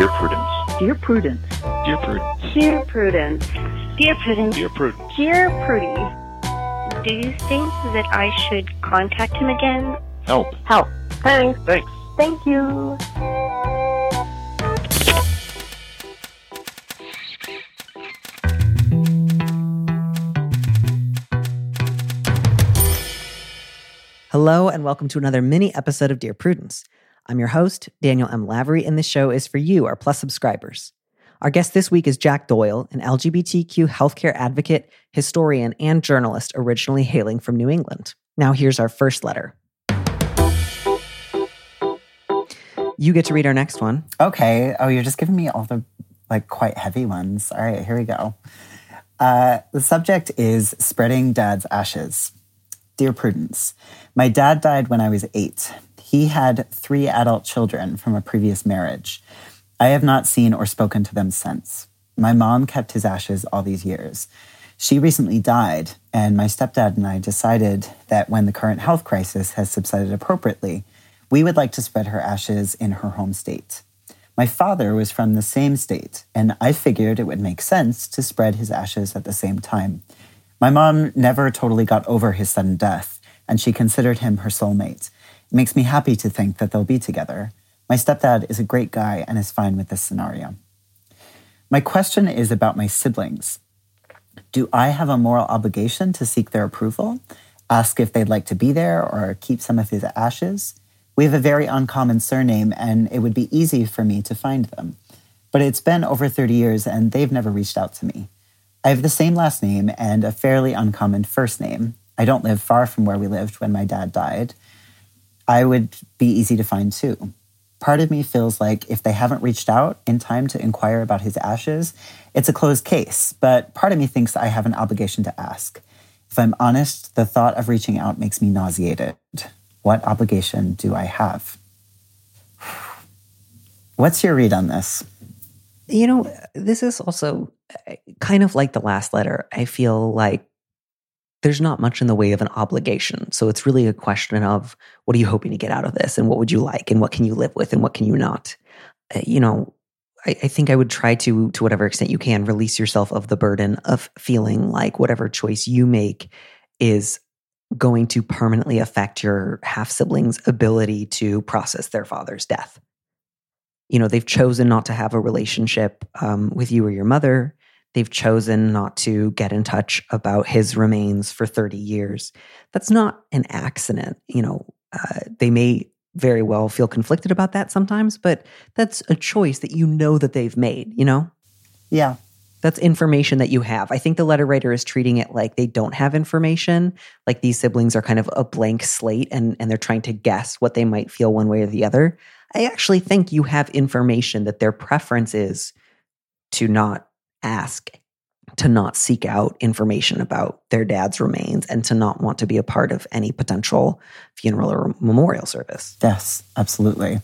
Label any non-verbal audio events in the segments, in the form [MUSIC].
Dear Prudence. Dear Prudence. Dear Prudence. Dear Prudence. Dear Prudence. Dear Prudence. Dear Prudy. Do you think that I should contact him again? Help. Help. Thanks. Thanks. Thank you. Hello, and welcome to another mini episode of Dear Prudence. I'm your host, Daniel M. Lavery, and this show is for you, our Plus subscribers. Our guest this week is Jack Doyle, an LGBTQ healthcare advocate, historian, and journalist originally hailing from New England. Now, here's our first letter. You get to read our next one. Okay. Oh, you're just giving me all the like quite heavy ones. All right, here we go. Uh, the subject is spreading dad's ashes. Dear Prudence, my dad died when I was eight. He had three adult children from a previous marriage. I have not seen or spoken to them since. My mom kept his ashes all these years. She recently died, and my stepdad and I decided that when the current health crisis has subsided appropriately, we would like to spread her ashes in her home state. My father was from the same state, and I figured it would make sense to spread his ashes at the same time. My mom never totally got over his sudden death, and she considered him her soulmate. It makes me happy to think that they'll be together. My stepdad is a great guy and is fine with this scenario. My question is about my siblings. Do I have a moral obligation to seek their approval, ask if they'd like to be there, or keep some of his ashes? We have a very uncommon surname, and it would be easy for me to find them. But it's been over 30 years, and they've never reached out to me. I have the same last name and a fairly uncommon first name. I don't live far from where we lived when my dad died. I would be easy to find too. Part of me feels like if they haven't reached out in time to inquire about his ashes, it's a closed case, but part of me thinks I have an obligation to ask. If I'm honest, the thought of reaching out makes me nauseated. What obligation do I have? [SIGHS] What's your read on this? You know, this is also uh, kind of like the last letter. I feel like there's not much in the way of an obligation. So it's really a question of what are you hoping to get out of this? And what would you like? And what can you live with? And what can you not? Uh, you know, I, I, think I would try to, to whatever extent you can, release yourself of the burden of feeling like whatever choice you make is going to permanently affect your half siblings' ability to process their father's death. You know they've chosen not to have a relationship um, with you or your mother they've chosen not to get in touch about his remains for 30 years that's not an accident you know uh, they may very well feel conflicted about that sometimes but that's a choice that you know that they've made you know yeah that's information that you have. I think the letter writer is treating it like they don't have information, like these siblings are kind of a blank slate and, and they're trying to guess what they might feel one way or the other. I actually think you have information that their preference is to not ask, to not seek out information about their dad's remains, and to not want to be a part of any potential funeral or memorial service. Yes, absolutely.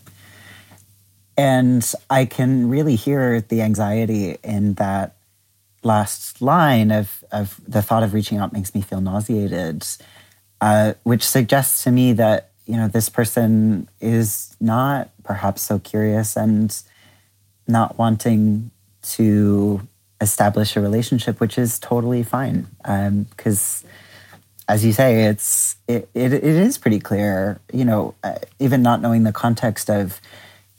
And I can really hear the anxiety in that last line of, of the thought of reaching out makes me feel nauseated, uh, which suggests to me that you know, this person is not perhaps so curious and not wanting to establish a relationship, which is totally fine. Because, um, as you say, it's it, it, it is pretty clear. You know, uh, even not knowing the context of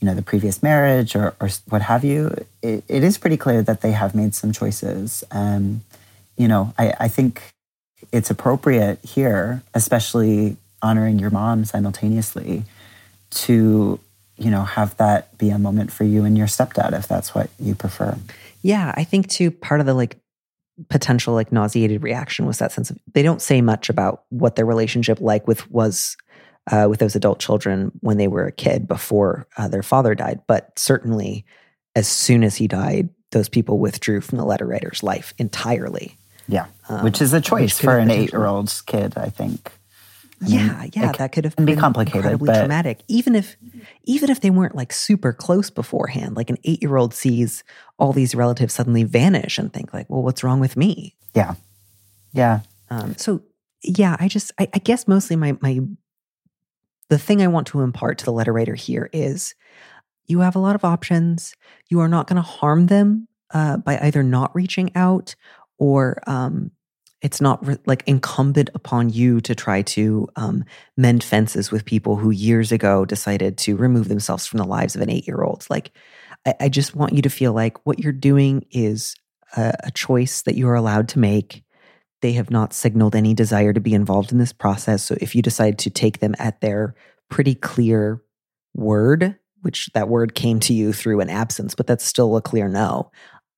you know the previous marriage or, or what have you, it, it is pretty clear that they have made some choices. Um, you know, I, I think it's appropriate here, especially honoring your mom simultaneously to you know have that be a moment for you and your stepdad if that's what you prefer yeah i think too part of the like potential like nauseated reaction was that sense of they don't say much about what their relationship like with was uh, with those adult children when they were a kid before uh, their father died. But certainly as soon as he died those people withdrew from the letter writer's life entirely. Yeah um, which is a choice for an eight year old's kid i think yeah, mean, yeah, that could have been be complicated, incredibly but... traumatic. Even if, even if they weren't like super close beforehand, like an eight-year-old sees all these relatives suddenly vanish and think like, "Well, what's wrong with me?" Yeah, yeah. Um, so, yeah, I just, I, I guess mostly my my, the thing I want to impart to the letter writer here is, you have a lot of options. You are not going to harm them uh, by either not reaching out or um, it's not re- like incumbent upon you to try to um, mend fences with people who years ago decided to remove themselves from the lives of an eight year old. Like, I, I, just want you to feel like what you're doing is a, a choice that you are allowed to make. They have not signaled any desire to be involved in this process. So if you decide to take them at their pretty clear word, which that word came to you through an absence, but that's still a clear no,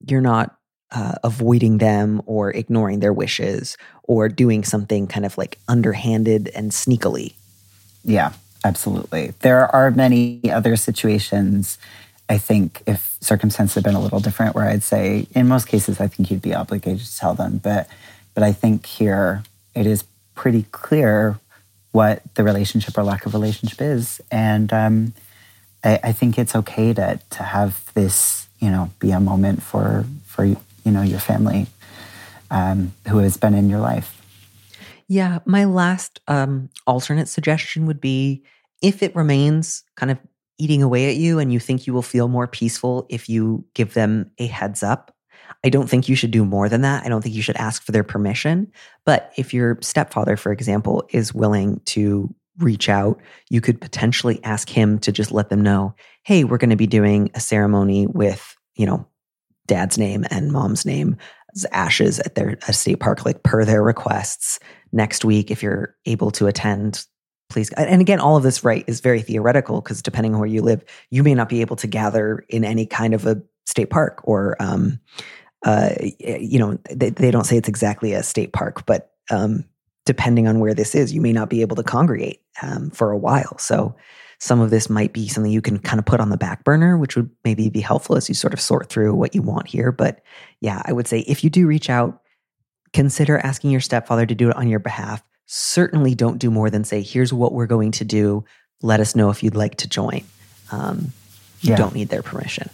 you're not uh, avoiding them or ignoring their wishes or doing something kind of like underhanded and sneakily. Yeah, absolutely. There are many other situations, I think, if circumstances had been a little different, where I'd say, in most cases, I think you'd be obligated to tell them. But, but I think here it is pretty clear what the relationship or lack of relationship is. And um, I, I think it's okay to, to have this, you know, be a moment for, for you know your family um, who has been in your life. Yeah, my last um, alternate suggestion would be if it remains kind of eating away at you and you think you will feel more peaceful if you give them a heads up. I don't think you should do more than that. I don't think you should ask for their permission. But if your stepfather, for example, is willing to reach out, you could potentially ask him to just let them know, hey, we're going to be doing a ceremony with, you know, dad's name and mom's name as ashes at their state park, like per their requests. Next week, if you're able to attend, please. And again, all of this, right, is very theoretical because depending on where you live, you may not be able to gather in any kind of a state park or, um, uh, you know, they, they don't say it's exactly a state park, but um, depending on where this is, you may not be able to congregate um, for a while. So some of this might be something you can kind of put on the back burner, which would maybe be helpful as you sort of sort through what you want here. But yeah, I would say if you do reach out, consider asking your stepfather to do it on your behalf. Certainly don't do more than say, here's what we're going to do. Let us know if you'd like to join. Um, you yeah. don't need their permission.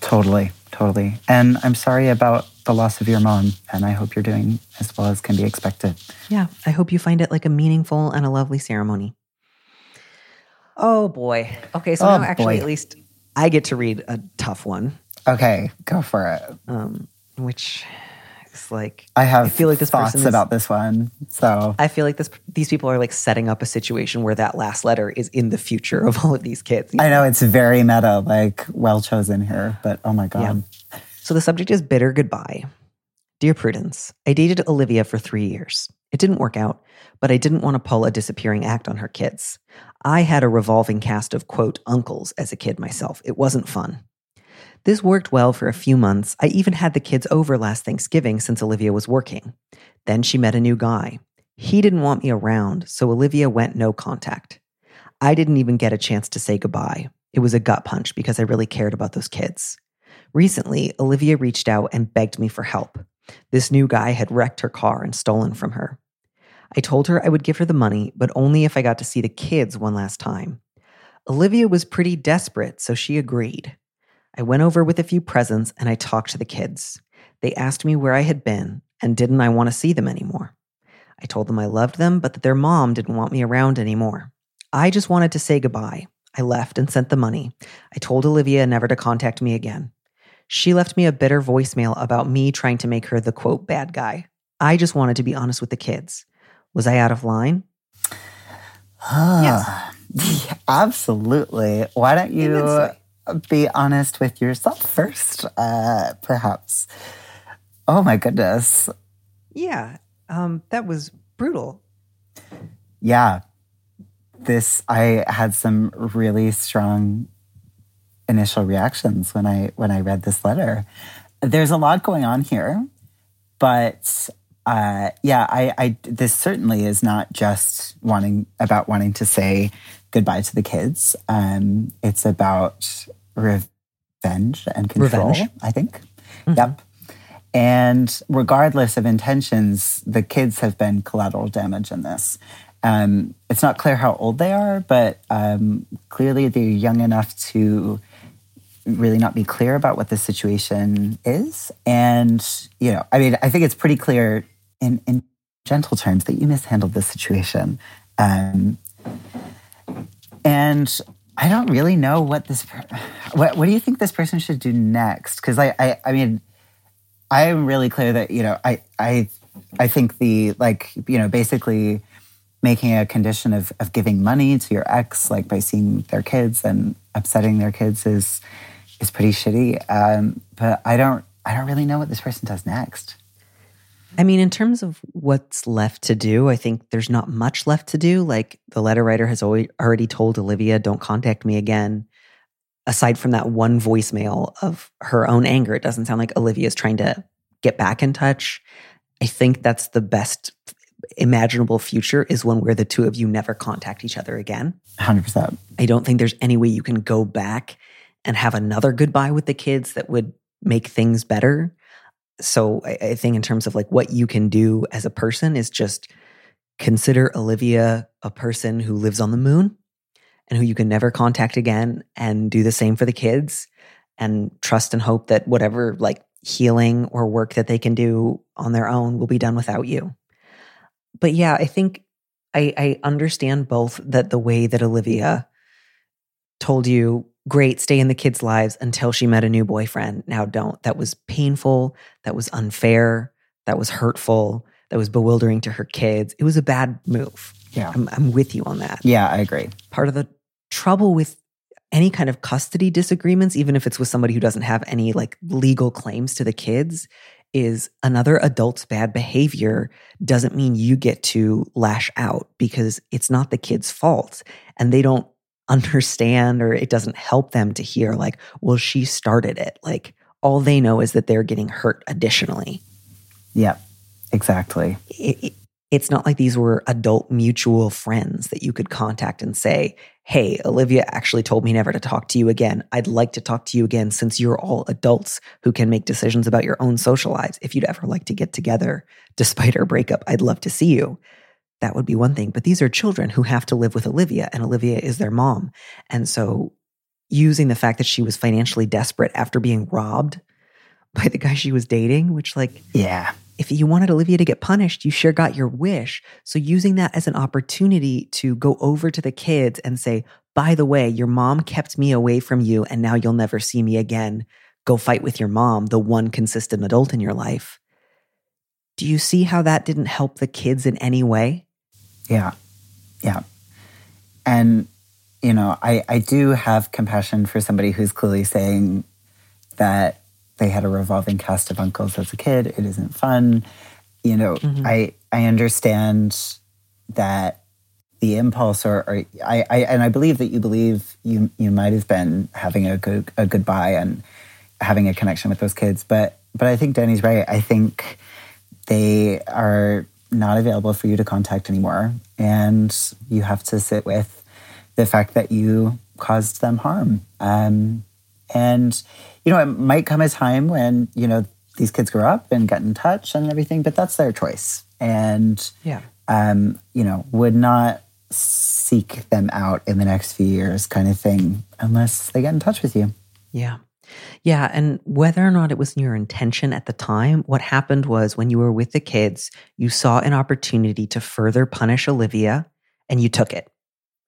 Totally, totally. And I'm sorry about the loss of your mom, and I hope you're doing as well as can be expected. Yeah, I hope you find it like a meaningful and a lovely ceremony. Oh boy. Okay, so oh, now actually boy. at least I get to read a tough one. Okay, go for it. Um, which is like I have I feel like this thoughts is, about this one. So I feel like this these people are like setting up a situation where that last letter is in the future of all of these kids. I know it's very meta, like well chosen here, but oh my god. Yeah. So the subject is bitter goodbye. Dear Prudence, I dated Olivia for three years. It didn't work out, but I didn't want to pull a disappearing act on her kids. I had a revolving cast of, quote, uncles as a kid myself. It wasn't fun. This worked well for a few months. I even had the kids over last Thanksgiving since Olivia was working. Then she met a new guy. He didn't want me around, so Olivia went no contact. I didn't even get a chance to say goodbye. It was a gut punch because I really cared about those kids. Recently, Olivia reached out and begged me for help. This new guy had wrecked her car and stolen from her. I told her I would give her the money, but only if I got to see the kids one last time. Olivia was pretty desperate, so she agreed. I went over with a few presents and I talked to the kids. They asked me where I had been and didn't I want to see them anymore. I told them I loved them, but that their mom didn't want me around anymore. I just wanted to say goodbye. I left and sent the money. I told Olivia never to contact me again. She left me a bitter voicemail about me trying to make her the quote bad guy. I just wanted to be honest with the kids. Was I out of line? yes. Yeah, [LAUGHS] absolutely. Why don't you be honest with yourself first, uh, perhaps? Oh my goodness. Yeah, um, that was brutal. Yeah. This, I had some really strong initial reactions when I when I read this letter. There's a lot going on here, but uh, yeah, I, I this certainly is not just wanting about wanting to say goodbye to the kids. Um, it's about revenge and control. Revenge. I think. Mm-hmm. Yep. And regardless of intentions, the kids have been collateral damage in this. Um, it's not clear how old they are, but um, clearly they're young enough to really not be clear about what the situation is. And, you know, I mean, I think it's pretty clear in, in gentle terms that you mishandled this situation. Um, and I don't really know what this what, what do you think this person should do next? Because I, I, I mean, I am really clear that you know, I, I, I think the like, you know, basically making a condition of of giving money to your ex, like by seeing their kids and upsetting their kids, is is pretty shitty. Um, but I don't, I don't really know what this person does next. I mean, in terms of what's left to do, I think there's not much left to do. Like the letter writer has already told Olivia, don't contact me again. Aside from that one voicemail of her own anger, it doesn't sound like Olivia is trying to get back in touch. I think that's the best imaginable future is one where the two of you never contact each other again. 100%. I don't think there's any way you can go back and have another goodbye with the kids that would make things better so I, I think in terms of like what you can do as a person is just consider Olivia a person who lives on the moon and who you can never contact again and do the same for the kids and trust and hope that whatever like healing or work that they can do on their own will be done without you. But yeah, I think I, I understand both that the way that Olivia told you great, stay in the kids' lives until she met a new boyfriend. Now don't. That was painful. That was unfair. That was hurtful. That was bewildering to her kids. It was a bad move. Yeah. I'm, I'm with you on that. Yeah, I agree. Part of the trouble with any kind of custody disagreements, even if it's with somebody who doesn't have any like legal claims to the kids, is another adult's bad behavior doesn't mean you get to lash out because it's not the kid's fault and they don't understand or it doesn't help them to hear like well she started it. Like all they know is that they're getting hurt additionally. Yeah exactly. It, it, it's not like these were adult mutual friends that you could contact and say hey olivia actually told me never to talk to you again. I'd like to talk to you again since you're all adults who can make decisions about your own social lives. If you'd ever like to get together despite our breakup i'd love to see you that would be one thing. But these are children who have to live with Olivia, and Olivia is their mom. And so, using the fact that she was financially desperate after being robbed [LAUGHS] by the guy she was dating, which, like, yeah, if you wanted Olivia to get punished, you sure got your wish. So, using that as an opportunity to go over to the kids and say, by the way, your mom kept me away from you, and now you'll never see me again. Go fight with your mom, the one consistent adult in your life. Do you see how that didn't help the kids in any way? Yeah. Yeah. And, you know, I, I do have compassion for somebody who's clearly saying that they had a revolving cast of uncles as a kid. It isn't fun. You know, mm-hmm. I I understand that the impulse or, or I, I and I believe that you believe you you might have been having a good a goodbye and having a connection with those kids. But but I think Danny's right. I think they are not available for you to contact anymore. And you have to sit with the fact that you caused them harm. Um, and, you know, it might come a time when, you know, these kids grow up and get in touch and everything, but that's their choice. And, yeah. um, you know, would not seek them out in the next few years kind of thing unless they get in touch with you. Yeah. Yeah. And whether or not it was your intention at the time, what happened was when you were with the kids, you saw an opportunity to further punish Olivia and you took it.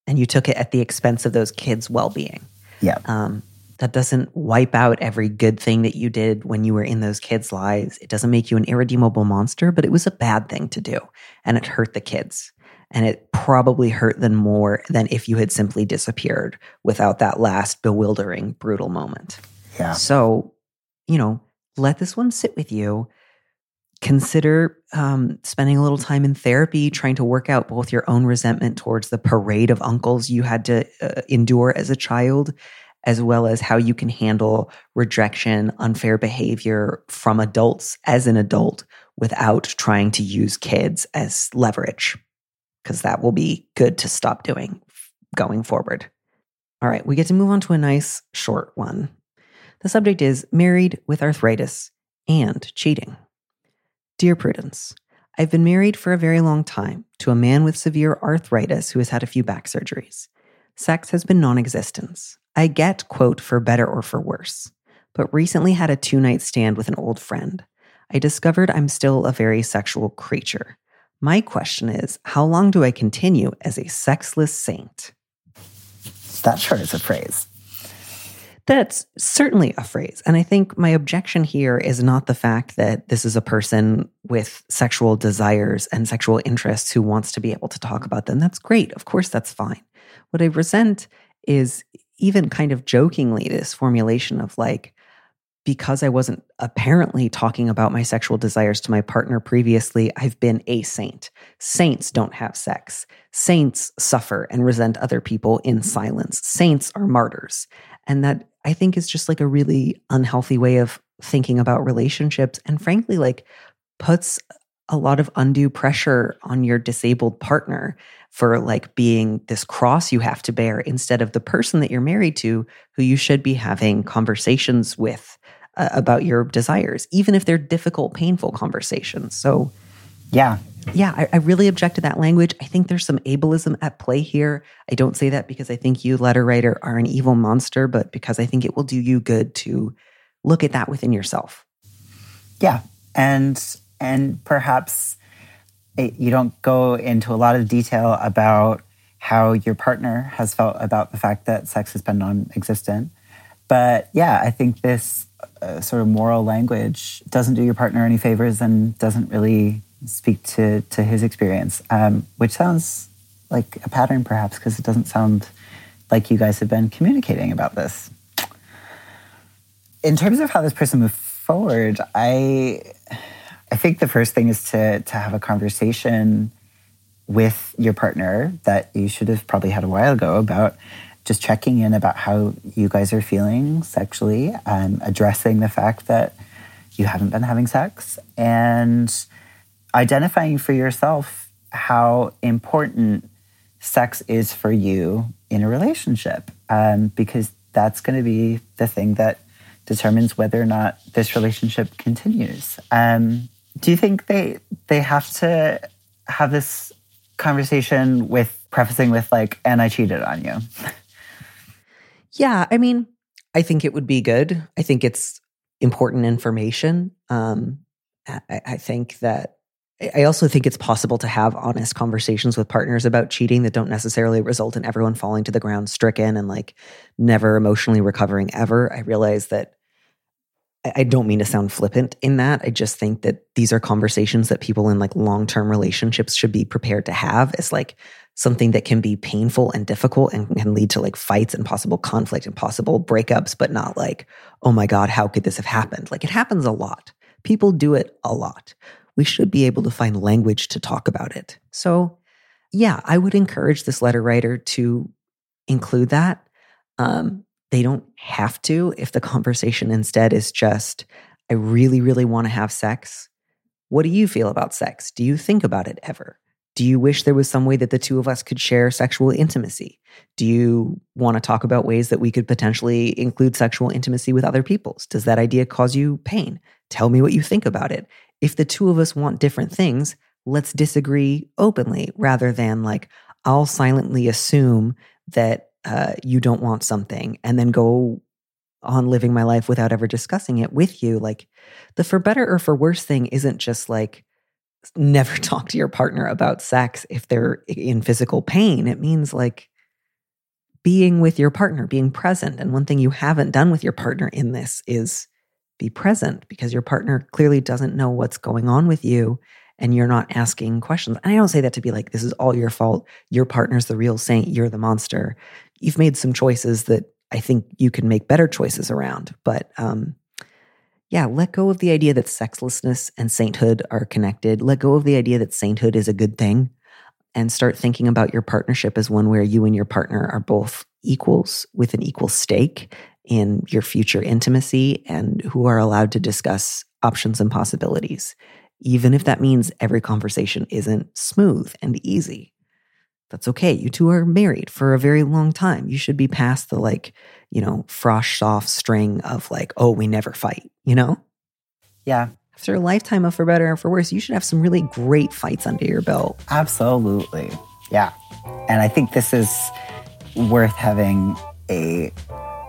And you took it at the expense of those kids' well being. Yeah. Um, that doesn't wipe out every good thing that you did when you were in those kids' lives. It doesn't make you an irredeemable monster, but it was a bad thing to do. And it hurt the kids. And it probably hurt them more than if you had simply disappeared without that last bewildering, brutal moment. Yeah. So, you know, let this one sit with you. Consider um, spending a little time in therapy, trying to work out both your own resentment towards the parade of uncles you had to uh, endure as a child, as well as how you can handle rejection, unfair behavior from adults as an adult without trying to use kids as leverage, because that will be good to stop doing going forward. All right, we get to move on to a nice short one. The subject is married with arthritis and cheating. Dear Prudence, I've been married for a very long time to a man with severe arthritis who has had a few back surgeries. Sex has been non existent. I get, quote, for better or for worse, but recently had a two night stand with an old friend. I discovered I'm still a very sexual creature. My question is how long do I continue as a sexless saint? That sure is a phrase. That's certainly a phrase. And I think my objection here is not the fact that this is a person with sexual desires and sexual interests who wants to be able to talk about them. That's great. Of course, that's fine. What I resent is even kind of jokingly this formulation of like, because I wasn't apparently talking about my sexual desires to my partner previously, I've been a saint. Saints don't have sex. Saints suffer and resent other people in silence. Saints are martyrs. And that I think is just like a really unhealthy way of thinking about relationships. And frankly, like puts a lot of undue pressure on your disabled partner for like being this cross you have to bear instead of the person that you're married to who you should be having conversations with uh, about your desires, even if they're difficult, painful conversations. So, yeah. Yeah, I, I, really object to that language. I think there's some ableism at play here. I don't say that because I think you, letter writer, are an evil monster, but because I think it will do you good to look at that within yourself. Yeah. And and perhaps it, you don't go into a lot of detail about how your partner has felt about the fact that sex has been non existent. But yeah, I think this uh, sort of moral language doesn't do your partner any favors and doesn't really speak to, to his experience, um, which sounds like a pattern perhaps because it doesn't sound like you guys have been communicating about this. In terms of how this person moved forward, I I think the first thing is to to have a conversation with your partner that you should have probably had a while ago about just checking in about how you guys are feeling sexually, um, addressing the fact that you haven't been having sex, and identifying for yourself how important sex is for you in a relationship, um, because that's going to be the thing that determines whether or not this relationship continues. Um, do you think they they have to have this conversation with prefacing with like, and I cheated on you? [LAUGHS] Yeah, I mean, I think it would be good. I think it's important information. Um, I, I think that I also think it's possible to have honest conversations with partners about cheating that don't necessarily result in everyone falling to the ground stricken and like never emotionally recovering ever. I realize that I don't mean to sound flippant in that. I just think that these are conversations that people in like long term relationships should be prepared to have as like something that can be painful and difficult and can lead to like fights and possible conflict and possible breakups, but not like, oh my God, how could this have happened? Like it happens a lot. People do it a lot. We should be able to find language to talk about it. So, yeah, I would encourage this letter writer to include that. Um, they don't have to if the conversation instead is just, I really, really want to have sex. What do you feel about sex? Do you think about it ever? Do you wish there was some way that the two of us could share sexual intimacy? Do you want to talk about ways that we could potentially include sexual intimacy with other people's? Does that idea cause you pain? Tell me what you think about it. If the two of us want different things, let's disagree openly rather than like, I'll silently assume that uh, you don't want something and then go on living my life without ever discussing it with you. Like the for better or for worse thing isn't just like never [LAUGHS] talk to your partner about sex if they're in physical pain. It means like being with your partner, being present. And one thing you haven't done with your partner in this is be present because your partner clearly doesn't know what's going on with you and you're not asking questions. And I don't say that to be like, this is all your fault. Your partner's the real saint. You're the monster you've made some choices that I think you can make better choices around. But um, yeah, let go of the idea that sexlessness and sainthood are connected. Let go of the idea that sainthood is a good thing and start thinking about your partnership as one where you and your partner are both equals with an equal stake in your future intimacy and who are allowed to discuss options and possibilities, even if that means every conversation isn't smooth and easy that's okay. You two are married for a very long time. You should be past the like, you know, frosh off string of like, oh, we never fight, you know? Yeah. After a lifetime of for better and for worse, you should have some really great fights under your belt. Absolutely. Yeah. And I think this is worth having a